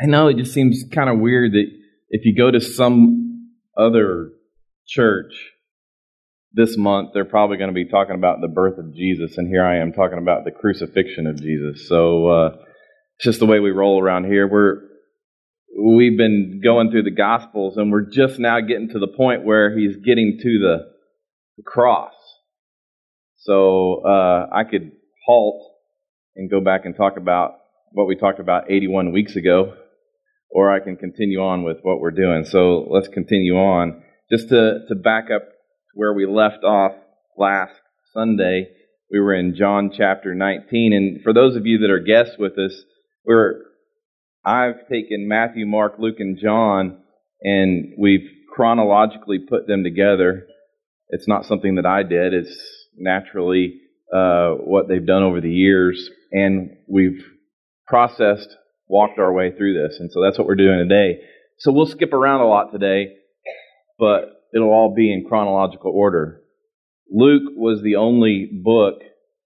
I know it just seems kind of weird that if you go to some other church this month, they're probably going to be talking about the birth of Jesus, and here I am talking about the crucifixion of Jesus. So uh, it's just the way we roll around here. We're we've been going through the Gospels, and we're just now getting to the point where he's getting to the, the cross. So uh, I could halt and go back and talk about what we talked about 81 weeks ago, or I can continue on with what we're doing. So let's continue on. Just to, to back up where we left off last Sunday, we were in John chapter 19. And for those of you that are guests with us, we're, I've taken Matthew, Mark, Luke, and John, and we've chronologically put them together. It's not something that I did. It's naturally uh, what they've done over the years, and we've processed, walked our way through this, and so that's what we're doing today. So we'll skip around a lot today, but it'll all be in chronological order. Luke was the only book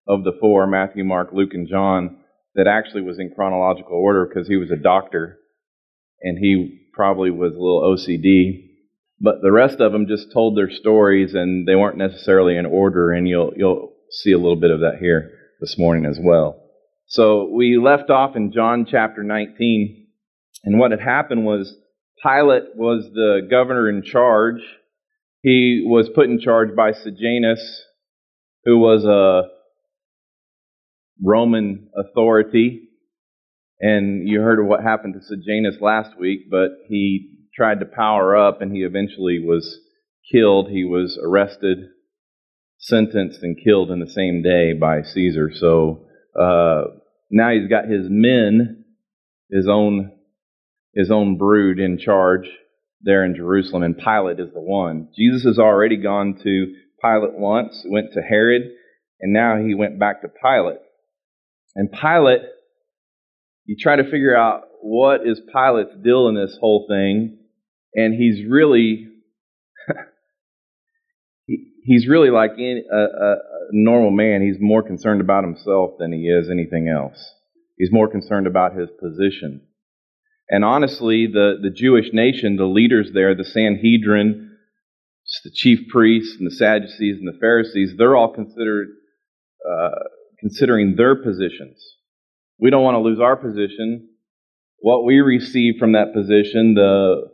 of the four Matthew, Mark, Luke, and John that actually was in chronological order because he was a doctor and he probably was a little OCD. But the rest of them just told their stories and they weren't necessarily in order, and you'll you'll see a little bit of that here this morning as well. So we left off in John chapter 19, and what had happened was Pilate was the governor in charge he was put in charge by Sejanus, who was a Roman authority. And you heard of what happened to Sejanus last week, but he tried to power up and he eventually was killed. He was arrested, sentenced, and killed in the same day by Caesar. So uh, now he's got his men, his own, his own brood in charge there in Jerusalem, and Pilate is the one. Jesus has already gone to Pilate once, went to Herod, and now he went back to Pilate. And Pilate, you try to figure out what is Pilate's deal in this whole thing, and he's really, he's really like a, a, a normal man. He's more concerned about himself than he is anything else. He's more concerned about his position. And honestly, the, the Jewish nation, the leaders there, the Sanhedrin, the chief priests and the Sadducees and the Pharisees, they're all considered uh, considering their positions. We don't want to lose our position. What we receive from that position, the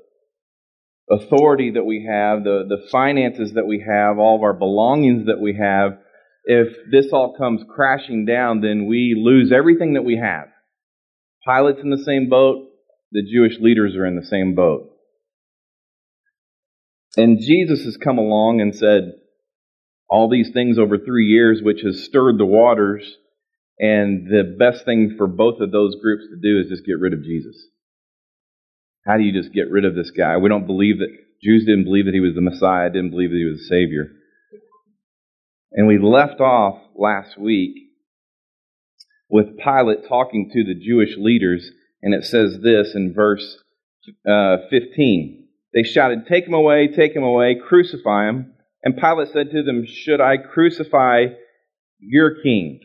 authority that we have, the, the finances that we have, all of our belongings that we have, if this all comes crashing down, then we lose everything that we have. Pilate's in the same boat the Jewish leaders are in the same boat. And Jesus has come along and said all these things over three years, which has stirred the waters. And the best thing for both of those groups to do is just get rid of Jesus. How do you just get rid of this guy? We don't believe that, Jews didn't believe that he was the Messiah, didn't believe that he was the Savior. And we left off last week with Pilate talking to the Jewish leaders and it says this in verse uh, 15 They shouted, Take him away, take him away, crucify him. And Pilate said to them, Should I crucify your king?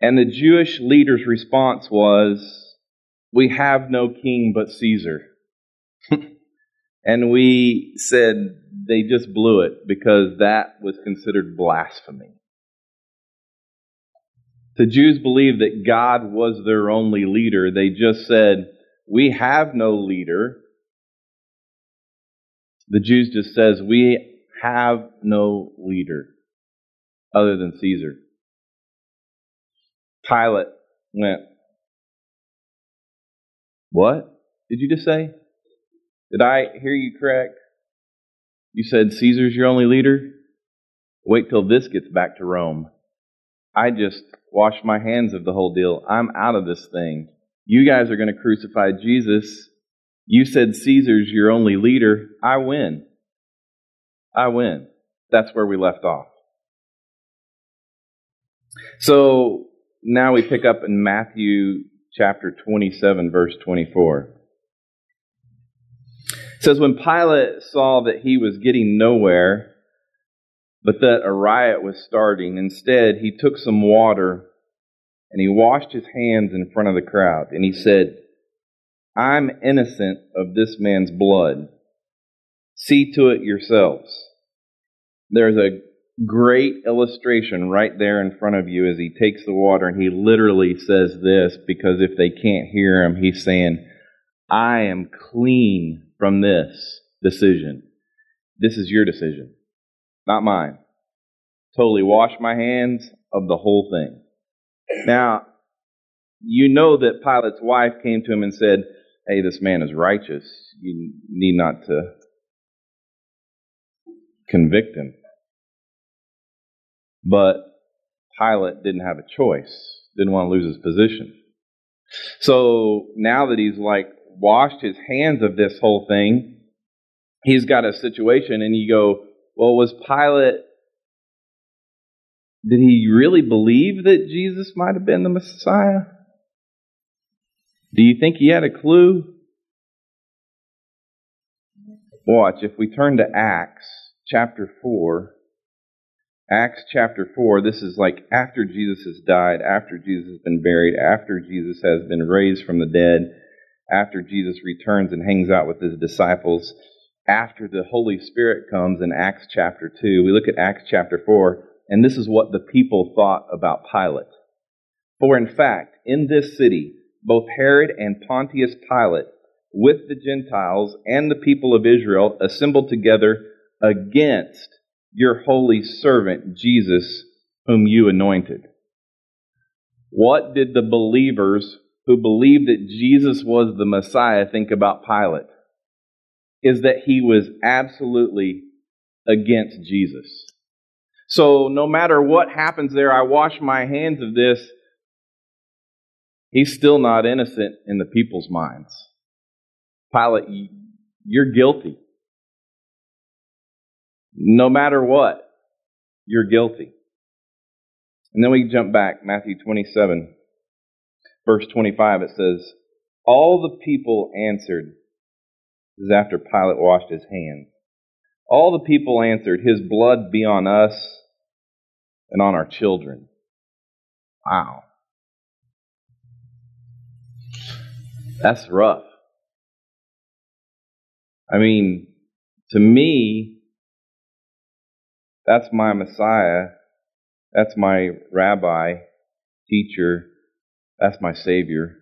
And the Jewish leader's response was, We have no king but Caesar. and we said they just blew it because that was considered blasphemy. The Jews believed that God was their only leader. They just said, We have no leader. The Jews just says, We have no leader other than Caesar. Pilate went, What did you just say? Did I hear you correct? You said Caesar's your only leader? Wait till this gets back to Rome. I just washed my hands of the whole deal. I'm out of this thing. You guys are going to crucify Jesus. You said Caesar's your only leader. I win. I win. That's where we left off. So now we pick up in Matthew chapter 27, verse 24. It says, When Pilate saw that he was getting nowhere, but that a riot was starting. Instead, he took some water and he washed his hands in front of the crowd, and he said, I'm innocent of this man's blood. See to it yourselves. There's a great illustration right there in front of you as he takes the water and he literally says this because if they can't hear him, he's saying, I am clean from this decision. This is your decision, not mine. Totally wash my hands of the whole thing. Now, you know that Pilate's wife came to him and said, Hey, this man is righteous. You need not to convict him. But Pilate didn't have a choice, didn't want to lose his position. So now that he's like washed his hands of this whole thing, he's got a situation, and you go, Well, was Pilate did he really believe that Jesus might have been the Messiah? Do you think he had a clue? Watch, if we turn to Acts chapter 4, Acts chapter 4, this is like after Jesus has died, after Jesus has been buried, after Jesus has been raised from the dead, after Jesus returns and hangs out with his disciples, after the Holy Spirit comes in Acts chapter 2. We look at Acts chapter 4. And this is what the people thought about Pilate. For in fact, in this city, both Herod and Pontius Pilate, with the Gentiles and the people of Israel, assembled together against your holy servant Jesus, whom you anointed. What did the believers who believed that Jesus was the Messiah think about Pilate? Is that he was absolutely against Jesus. So no matter what happens there, I wash my hands of this. He's still not innocent in the people's minds. Pilate, you're guilty. No matter what, you're guilty. And then we jump back, Matthew 27, verse 25, it says, All the people answered, this is after Pilate washed his hands. All the people answered, His blood be on us and on our children. Wow. That's rough. I mean, to me, that's my Messiah. That's my rabbi, teacher. That's my Savior.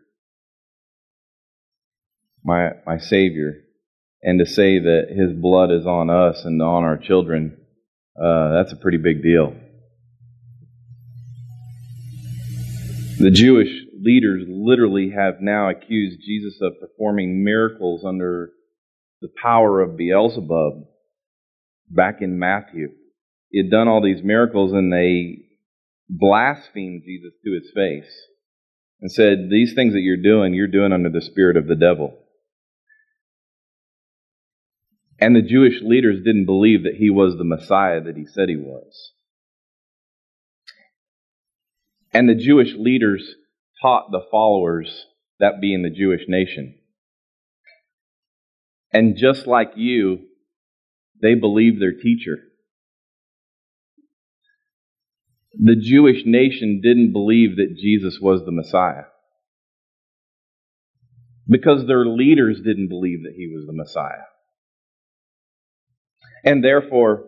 My, my Savior and to say that his blood is on us and on our children, uh, that's a pretty big deal. The Jewish leaders literally have now accused Jesus of performing miracles under the power of Beelzebub back in Matthew. He had done all these miracles and they blasphemed Jesus to his face and said, These things that you're doing, you're doing under the spirit of the devil. And the Jewish leaders didn't believe that he was the Messiah that he said he was. And the Jewish leaders taught the followers, that being the Jewish nation. And just like you, they believed their teacher. The Jewish nation didn't believe that Jesus was the Messiah because their leaders didn't believe that he was the Messiah. And therefore,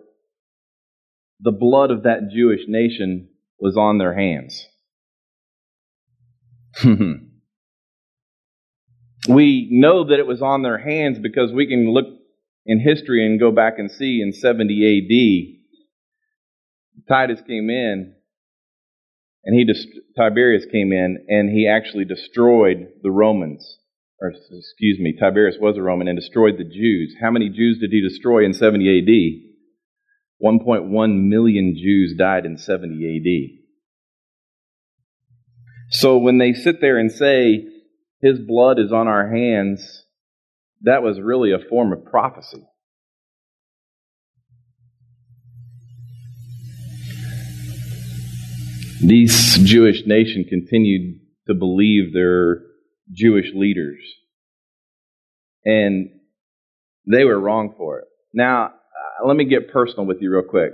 the blood of that Jewish nation was on their hands. we know that it was on their hands because we can look in history and go back and see in 70 AD, Titus came in and he Tiberius came in and he actually destroyed the Romans or excuse me, Tiberius was a Roman and destroyed the Jews. How many Jews did he destroy in 70 AD? 1.1 million Jews died in 70 AD. So when they sit there and say, His blood is on our hands, that was really a form of prophecy. These Jewish nation continued to believe their Jewish leaders. And they were wrong for it. Now, uh, let me get personal with you real quick.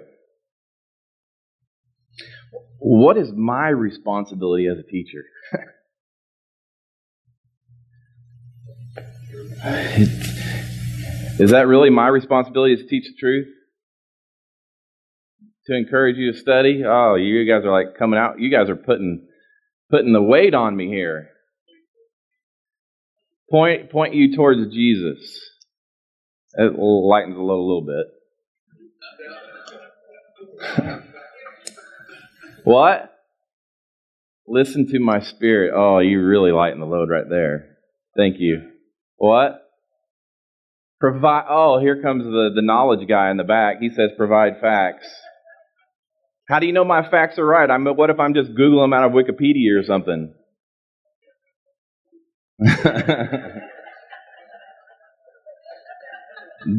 what is my responsibility as a teacher? is that really my responsibility to teach the truth? To encourage you to study? Oh, you guys are like coming out. You guys are putting putting the weight on me here. Point point you towards Jesus. It lightens a a little bit. what? Listen to my spirit. Oh, you really lighten the load right there. Thank you. What? Provide. Oh, here comes the, the knowledge guy in the back. He says, provide facts. How do you know my facts are right? I'm, what if I'm just Googling them out of Wikipedia or something?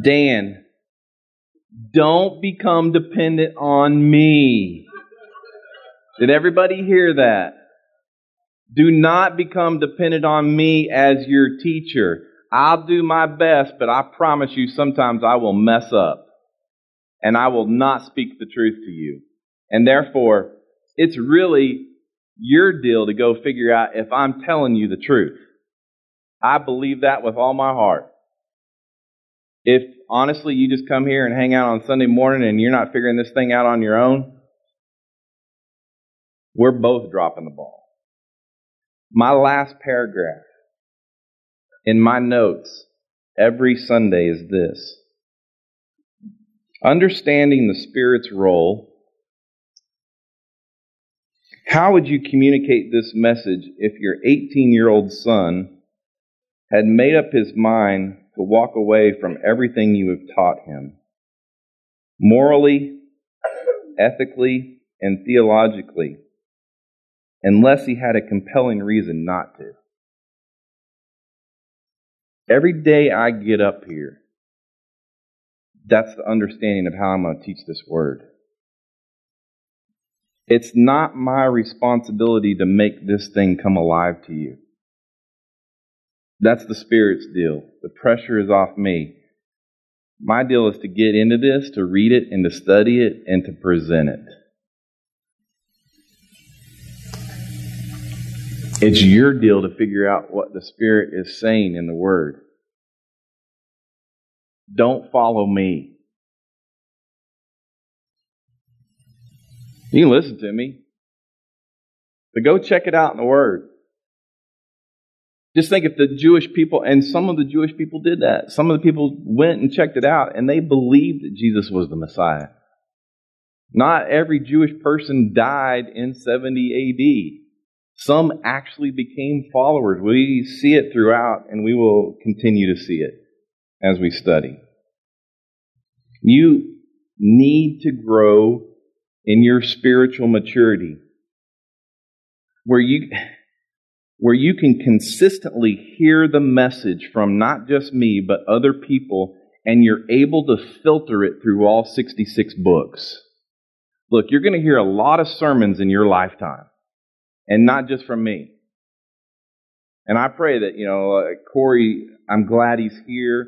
Dan, don't become dependent on me. Did everybody hear that? Do not become dependent on me as your teacher. I'll do my best, but I promise you sometimes I will mess up and I will not speak the truth to you. And therefore, it's really your deal to go figure out if I'm telling you the truth. I believe that with all my heart. If honestly you just come here and hang out on Sunday morning and you're not figuring this thing out on your own, we're both dropping the ball. My last paragraph in my notes every Sunday is this Understanding the Spirit's role. How would you communicate this message if your 18 year old son had made up his mind to walk away from everything you have taught him? Morally, ethically, and theologically unless he had a compelling reason not to. Every day I get up here, that's the understanding of how I'm going to teach this word. It's not my responsibility to make this thing come alive to you. That's the Spirit's deal. The pressure is off me. My deal is to get into this, to read it, and to study it, and to present it. It's your deal to figure out what the Spirit is saying in the Word. Don't follow me. You listen to me, but go check it out in the Word. Just think if the Jewish people, and some of the Jewish people did that. Some of the people went and checked it out, and they believed that Jesus was the Messiah. Not every Jewish person died in 70 AD. Some actually became followers. We see it throughout, and we will continue to see it as we study. You need to grow in your spiritual maturity where you where you can consistently hear the message from not just me but other people and you're able to filter it through all 66 books. Look, you're going to hear a lot of sermons in your lifetime and not just from me. And I pray that, you know, uh, Corey, I'm glad he's here,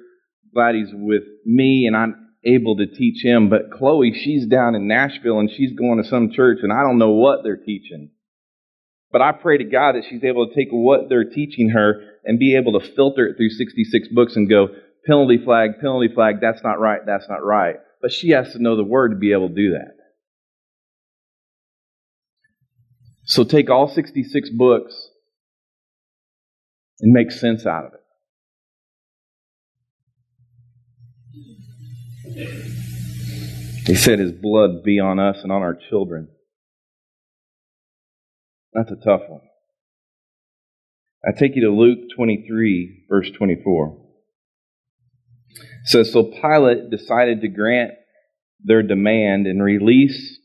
glad he's with me, and I'm able to teach him. But Chloe, she's down in Nashville and she's going to some church, and I don't know what they're teaching. But I pray to God that she's able to take what they're teaching her and be able to filter it through 66 books and go, penalty flag, penalty flag, that's not right, that's not right. But she has to know the word to be able to do that. So take all 66 books and make sense out of it. He said his blood be on us and on our children. That's a tough one. I take you to Luke 23, verse 24. It says, So Pilate decided to grant their demand and release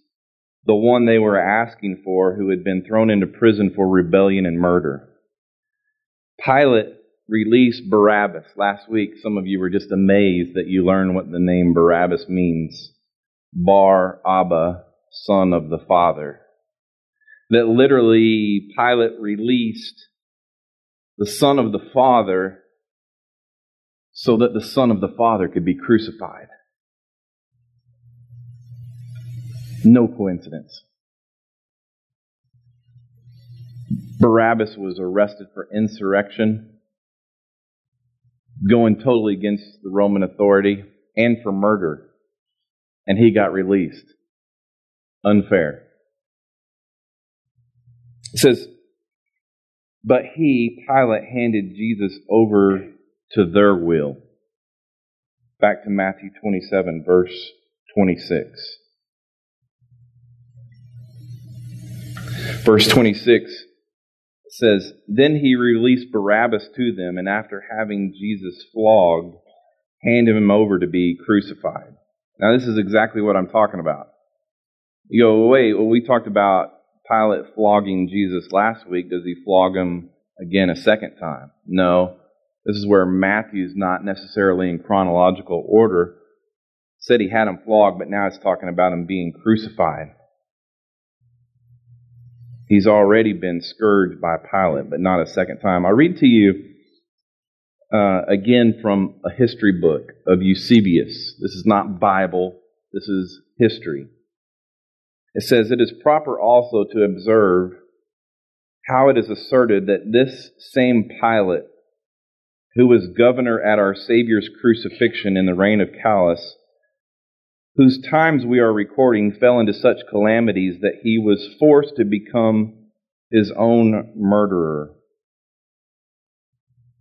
the one they were asking for who had been thrown into prison for rebellion and murder. Pilate released Barabbas. Last week, some of you were just amazed that you learned what the name Barabbas means. Bar Abba, son of the Father. That literally Pilate released the son of the Father so that the son of the Father could be crucified. No coincidence. Barabbas was arrested for insurrection, going totally against the Roman authority, and for murder. And he got released. Unfair. It says, But he, Pilate, handed Jesus over to their will. Back to Matthew 27, verse 26. Verse 26 says, Then he released Barabbas to them, and after having Jesus flogged, handed him over to be crucified. Now, this is exactly what I'm talking about. You go, wait, well, we talked about Pilate flogging Jesus last week. Does he flog him again a second time? No. This is where Matthew's not necessarily in chronological order. Said he had him flogged, but now it's talking about him being crucified. He's already been scourged by Pilate, but not a second time. I'll read to you uh, again from a history book of Eusebius. This is not Bible, this is history. It says, It is proper also to observe how it is asserted that this same Pilate, who was governor at our Savior's crucifixion in the reign of Callus, whose times we are recording fell into such calamities that he was forced to become his own murderer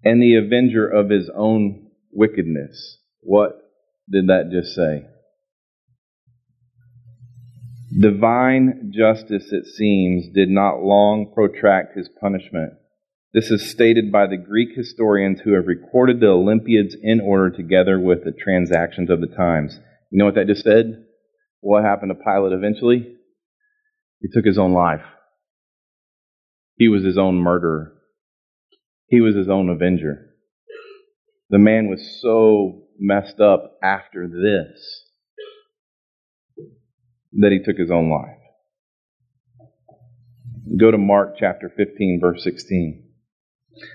and the avenger of his own wickedness. What did that just say? Divine justice, it seems, did not long protract his punishment. This is stated by the Greek historians who have recorded the Olympiads in order together with the transactions of the times. You know what that just said? What happened to Pilate eventually? He took his own life. He was his own murderer. He was his own avenger. The man was so messed up after this that he took his own life. Go to Mark chapter 15, verse 16.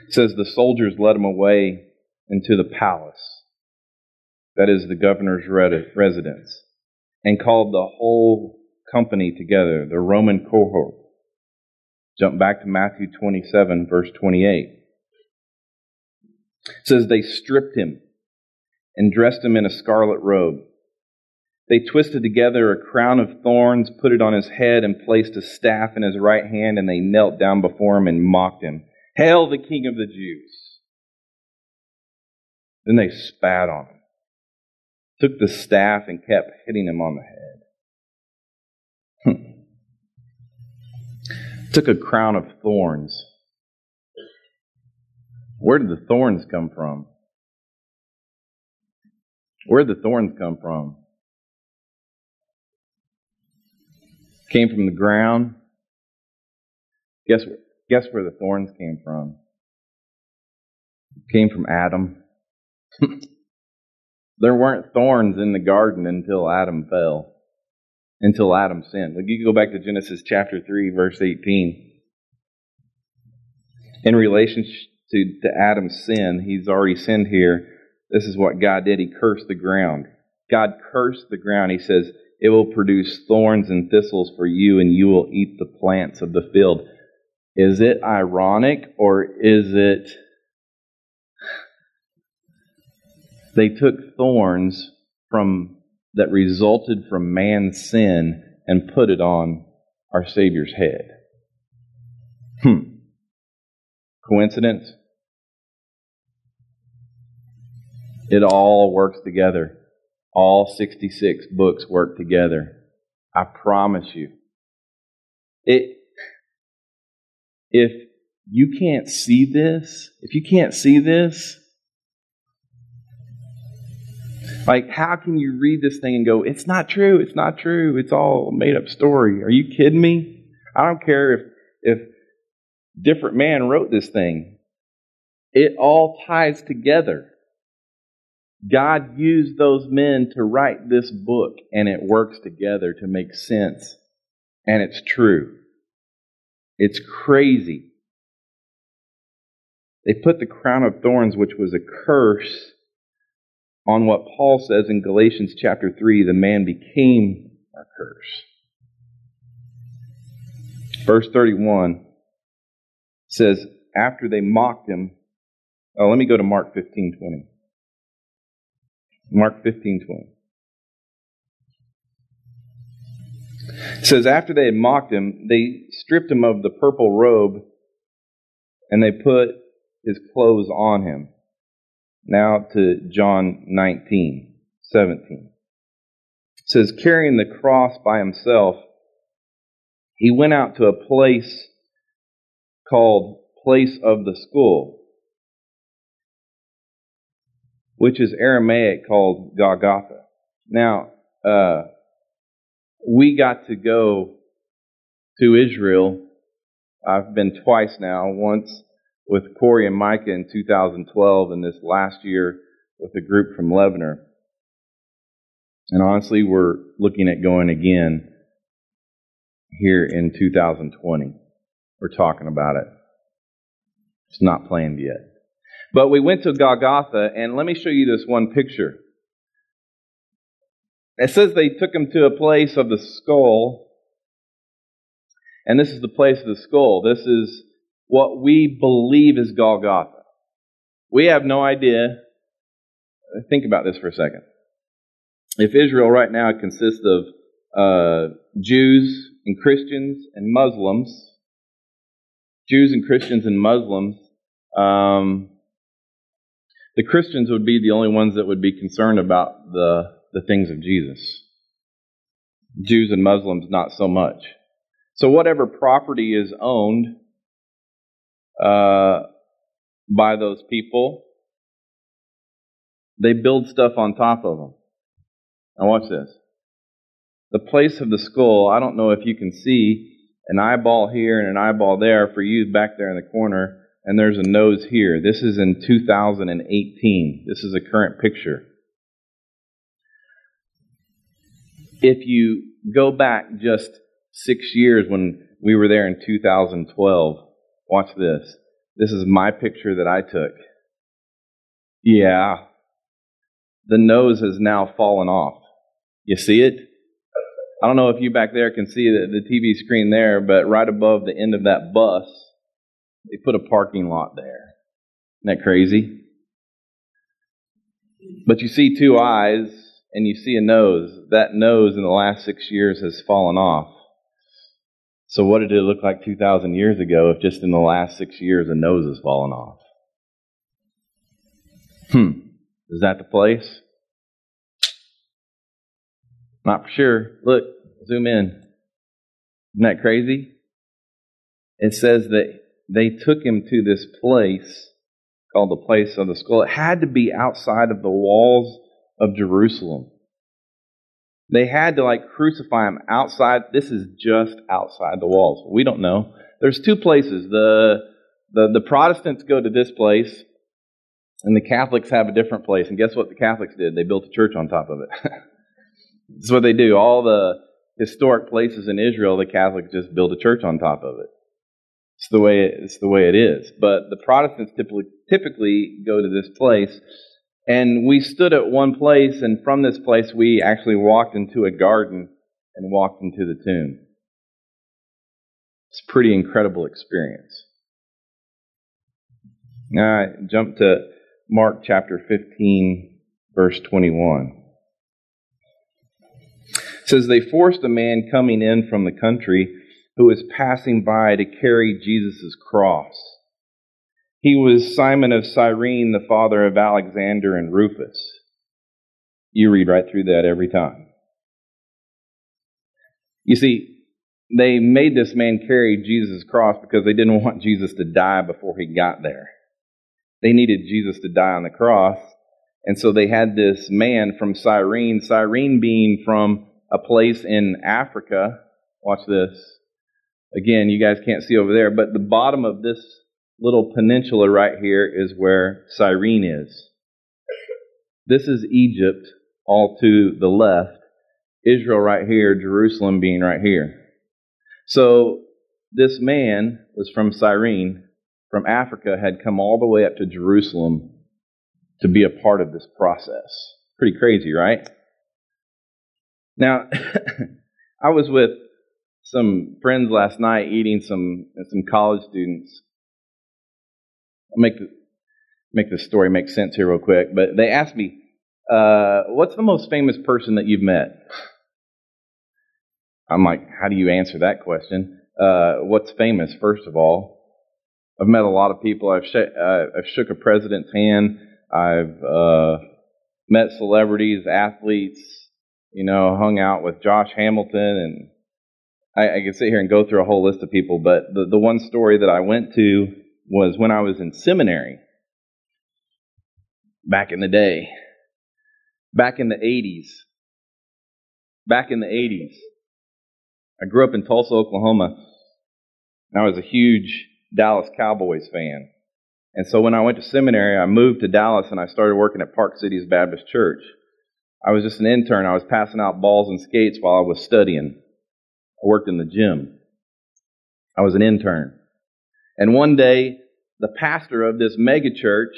It says, The soldiers led him away into the palace that is the governor's residence, and called the whole company together, the Roman cohort. Jump back to Matthew 27, verse 28. It says, They stripped him and dressed him in a scarlet robe. They twisted together a crown of thorns, put it on his head, and placed a staff in his right hand, and they knelt down before him and mocked him. Hail the King of the Jews! Then they spat on him took the staff and kept hitting him on the head. Hmm. took a crown of thorns. Where did the thorns come from? Where did the thorns come from? Came from the ground. Guess guess where the thorns came from? Came from Adam. There weren't thorns in the garden until Adam fell, until Adam sinned. Like you can go back to Genesis chapter 3, verse 18. In relation to, to Adam's sin, he's already sinned here. This is what God did. He cursed the ground. God cursed the ground. He says, It will produce thorns and thistles for you, and you will eat the plants of the field. Is it ironic or is it They took thorns from that resulted from man's sin and put it on our Savior's head. Hmm. Coincidence? It all works together. All 66 books work together. I promise you. It, if you can't see this, if you can't see this, like, how can you read this thing and go, it's not true, it's not true, it's all made up story? Are you kidding me? I don't care if, if different man wrote this thing. It all ties together. God used those men to write this book, and it works together to make sense. And it's true. It's crazy. They put the crown of thorns, which was a curse, on what Paul says in Galatians chapter 3 the man became our curse. Verse 31 says, after they mocked him, oh, let me go to Mark 15 20. Mark 15 20. It says, after they had mocked him, they stripped him of the purple robe and they put his clothes on him. Now to John 19, 17. It says, carrying the cross by himself, he went out to a place called Place of the Skull, which is Aramaic called Golgotha. Now, uh, we got to go to Israel. I've been twice now, once with Corey and Micah in 2012, and this last year with a group from Lebanon. And honestly, we're looking at going again here in 2020. We're talking about it. It's not planned yet. But we went to Golgotha, and let me show you this one picture. It says they took him to a place of the skull, and this is the place of the skull. This is what we believe is Golgotha. We have no idea. Think about this for a second. If Israel right now consists of uh, Jews and Christians and Muslims, Jews and Christians and Muslims, um, the Christians would be the only ones that would be concerned about the the things of Jesus. Jews and Muslims, not so much. So, whatever property is owned uh, by those people, they build stuff on top of them. Now, watch this. The place of the skull, I don't know if you can see an eyeball here and an eyeball there for you back there in the corner, and there's a nose here. This is in 2018. This is a current picture. if you go back just six years when we were there in 2012, watch this. This is my picture that I took. Yeah. The nose has now fallen off. You see it? I don't know if you back there can see the, the TV screen there, but right above the end of that bus, they put a parking lot there. Isn't that crazy? But you see two eyes and you see a nose. That nose in the last six years has fallen off. So, what did it look like 2,000 years ago if just in the last six years a nose has fallen off? Hmm. Is that the place? Not for sure. Look, zoom in. Isn't that crazy? It says that they took him to this place called the place of the skull. It had to be outside of the walls of Jerusalem. They had to like crucify him outside. This is just outside the walls. We don't know. There's two places. The, the, the Protestants go to this place, and the Catholics have a different place. And guess what the Catholics did? They built a church on top of it. That's what they do. All the historic places in Israel, the Catholics just build a church on top of it. It's the way it, it's the way it is. But the Protestants typically typically go to this place and we stood at one place, and from this place, we actually walked into a garden and walked into the tomb. It's a pretty incredible experience. Now, I jump to Mark chapter 15, verse 21. It says, They forced a man coming in from the country who was passing by to carry Jesus' cross. He was Simon of Cyrene, the father of Alexander and Rufus. You read right through that every time. You see, they made this man carry Jesus' cross because they didn't want Jesus to die before he got there. They needed Jesus to die on the cross. And so they had this man from Cyrene, Cyrene being from a place in Africa. Watch this. Again, you guys can't see over there, but the bottom of this little peninsula right here is where Cyrene is. This is Egypt, all to the left. Israel right here, Jerusalem being right here. So this man was from Cyrene, from Africa, had come all the way up to Jerusalem to be a part of this process. Pretty crazy, right? Now, I was with some friends last night eating some some college students make the, make this story make sense here real quick. But they asked me, uh, "What's the most famous person that you've met?" I'm like, "How do you answer that question? Uh, what's famous, first of all?" I've met a lot of people. I've, sh- I've shook a president's hand. I've uh, met celebrities, athletes. You know, hung out with Josh Hamilton, and I, I could sit here and go through a whole list of people. But the the one story that I went to was when I was in seminary back in the day, back in the 80s. Back in the 80s. I grew up in Tulsa, Oklahoma, and I was a huge Dallas Cowboys fan. And so when I went to seminary, I moved to Dallas and I started working at Park Cities Baptist Church. I was just an intern. I was passing out balls and skates while I was studying. I worked in the gym. I was an intern. And one day, the pastor of this mega church,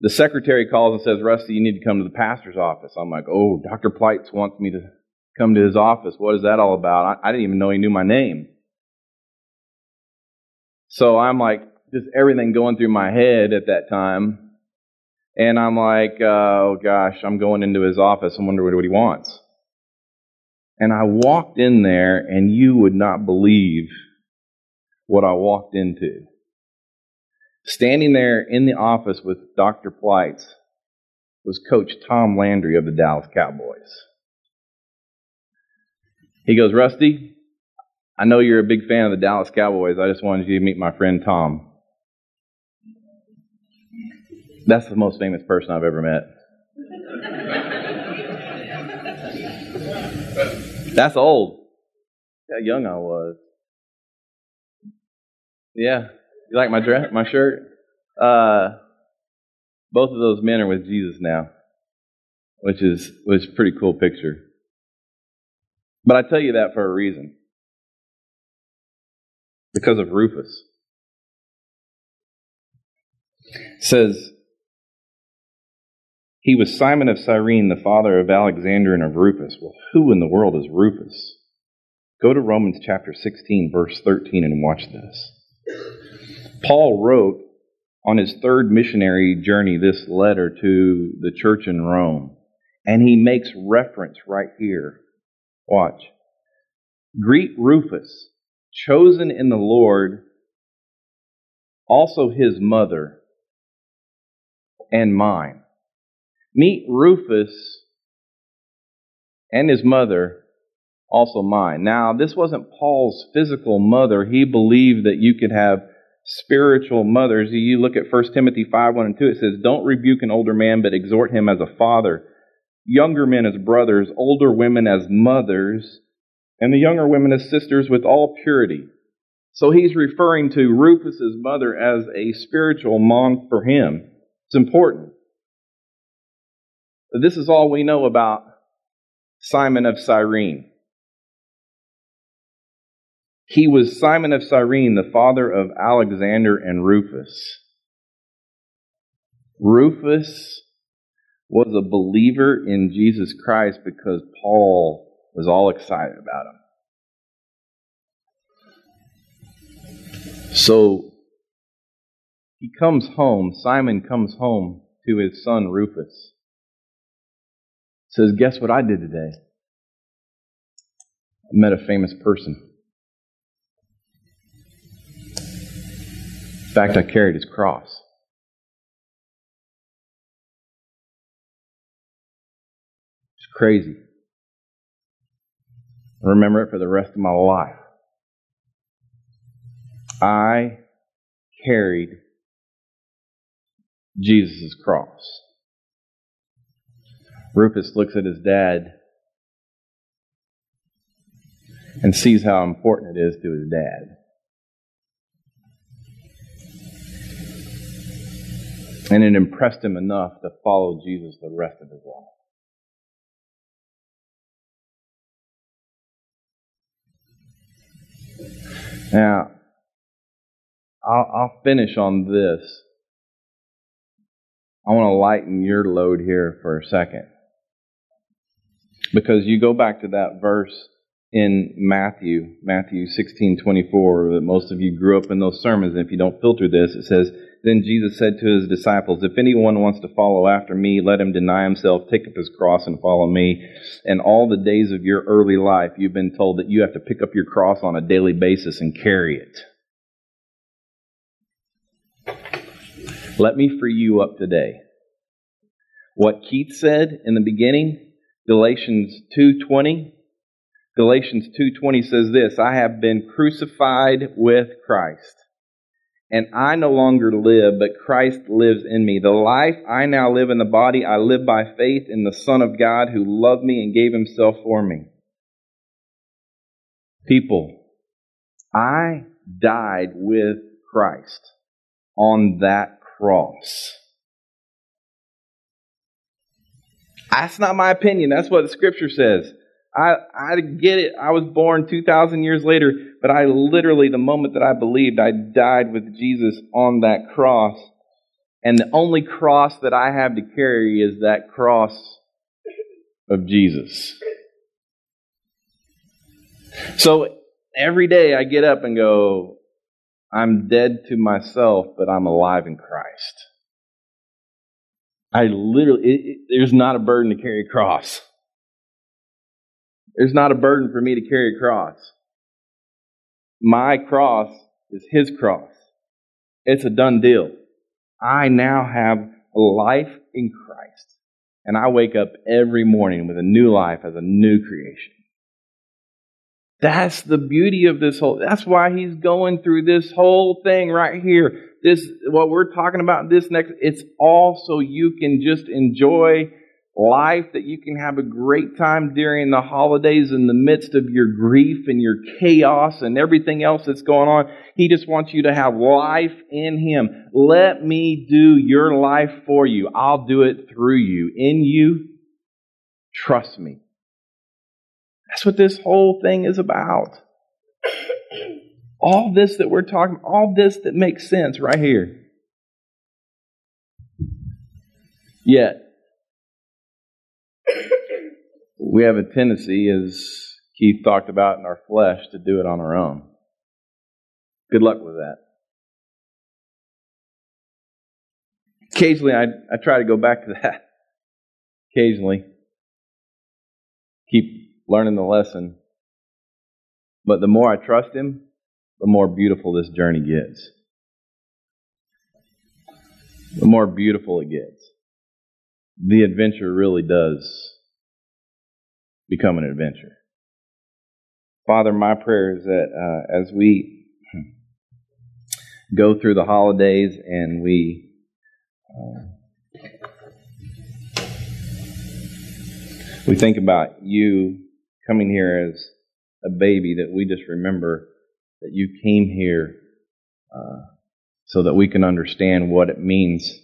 the secretary calls and says, Rusty, you need to come to the pastor's office. I'm like, oh, Dr. Pleitz wants me to come to his office. What is that all about? I, I didn't even know he knew my name. So I'm like, just everything going through my head at that time. And I'm like, oh gosh, I'm going into his office. I wonder what he wants. And I walked in there, and you would not believe what I walked into. Standing there in the office with Dr. Pleitz was Coach Tom Landry of the Dallas Cowboys. He goes, Rusty, I know you're a big fan of the Dallas Cowboys. I just wanted you to meet my friend Tom. That's the most famous person I've ever met. That's old. How young I was. Yeah. You like my dress, my shirt? Uh, both of those men are with Jesus now, which is which is pretty cool picture. But I tell you that for a reason. Because of Rufus. It says he was Simon of Cyrene, the father of Alexander and of Rufus. Well, who in the world is Rufus? Go to Romans chapter 16, verse 13, and watch this. Paul wrote on his third missionary journey this letter to the church in Rome, and he makes reference right here. Watch. Greet Rufus, chosen in the Lord, also his mother, and mine. Meet Rufus and his mother, also mine. Now, this wasn't Paul's physical mother. He believed that you could have spiritual mothers. You look at 1 Timothy 5 1 and 2, it says, Don't rebuke an older man, but exhort him as a father, younger men as brothers, older women as mothers, and the younger women as sisters with all purity. So he's referring to Rufus's mother as a spiritual mom for him. It's important. This is all we know about Simon of Cyrene. He was Simon of Cyrene, the father of Alexander and Rufus. Rufus was a believer in Jesus Christ because Paul was all excited about him. So he comes home, Simon comes home to his son Rufus. Says, Guess what I did today? I met a famous person. Fact, I carried his cross. It's crazy. I remember it for the rest of my life. I carried Jesus' cross. Rufus looks at his dad and sees how important it is to his dad. And it impressed him enough to follow Jesus the rest of his life. Now, I'll, I'll finish on this. I want to lighten your load here for a second. Because you go back to that verse in Matthew, Matthew 16, 24, that most of you grew up in those sermons. And if you don't filter this, it says, Then Jesus said to his disciples, If anyone wants to follow after me, let him deny himself, take up his cross, and follow me. And all the days of your early life, you've been told that you have to pick up your cross on a daily basis and carry it. Let me free you up today. What Keith said in the beginning, Galatians 2:20, Galatians 2:20 says this, I have been crucified with Christ. And I no longer live, but Christ lives in me. The life I now live in the body, I live by faith in the Son of God who loved me and gave himself for me. People, I died with Christ on that cross. That's not my opinion. That's what the scripture says. I, I get it. I was born 2,000 years later, but I literally, the moment that I believed, I died with Jesus on that cross. And the only cross that I have to carry is that cross of Jesus. So every day I get up and go, I'm dead to myself, but I'm alive in Christ. I literally, it, it, there's not a burden to carry a cross. There's not a burden for me to carry a cross. My cross is His cross. It's a done deal. I now have life in Christ. And I wake up every morning with a new life as a new creation. That's the beauty of this whole, that's why he's going through this whole thing right here. This, what we're talking about this next, it's all so you can just enjoy life, that you can have a great time during the holidays in the midst of your grief and your chaos and everything else that's going on. He just wants you to have life in Him. Let me do your life for you. I'll do it through you. In you, trust me. That's what this whole thing is about. All this that we're talking, all this that makes sense right here. Yet, we have a tendency, as Keith talked about in our flesh, to do it on our own. Good luck with that. Occasionally, I, I try to go back to that. Occasionally. Keep learning the lesson. But the more I trust Him, the more beautiful this journey gets. The more beautiful it gets. The adventure really does become an adventure. Father, my prayer is that uh, as we go through the holidays and we uh, we think about you coming here as a baby, that we just remember that you came here uh, so that we can understand what it means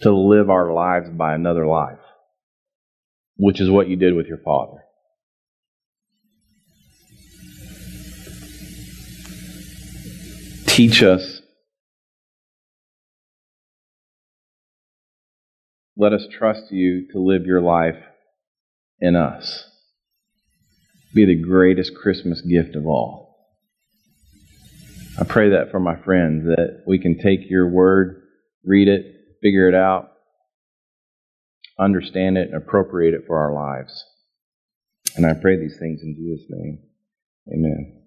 to live our lives by another life which is what you did with your father. Teach us. Let us trust you to live your life in us. Be the greatest Christmas gift of all. I pray that for my friends, that we can take your word, read it, figure it out, understand it, and appropriate it for our lives. And I pray these things in Jesus' name. Amen.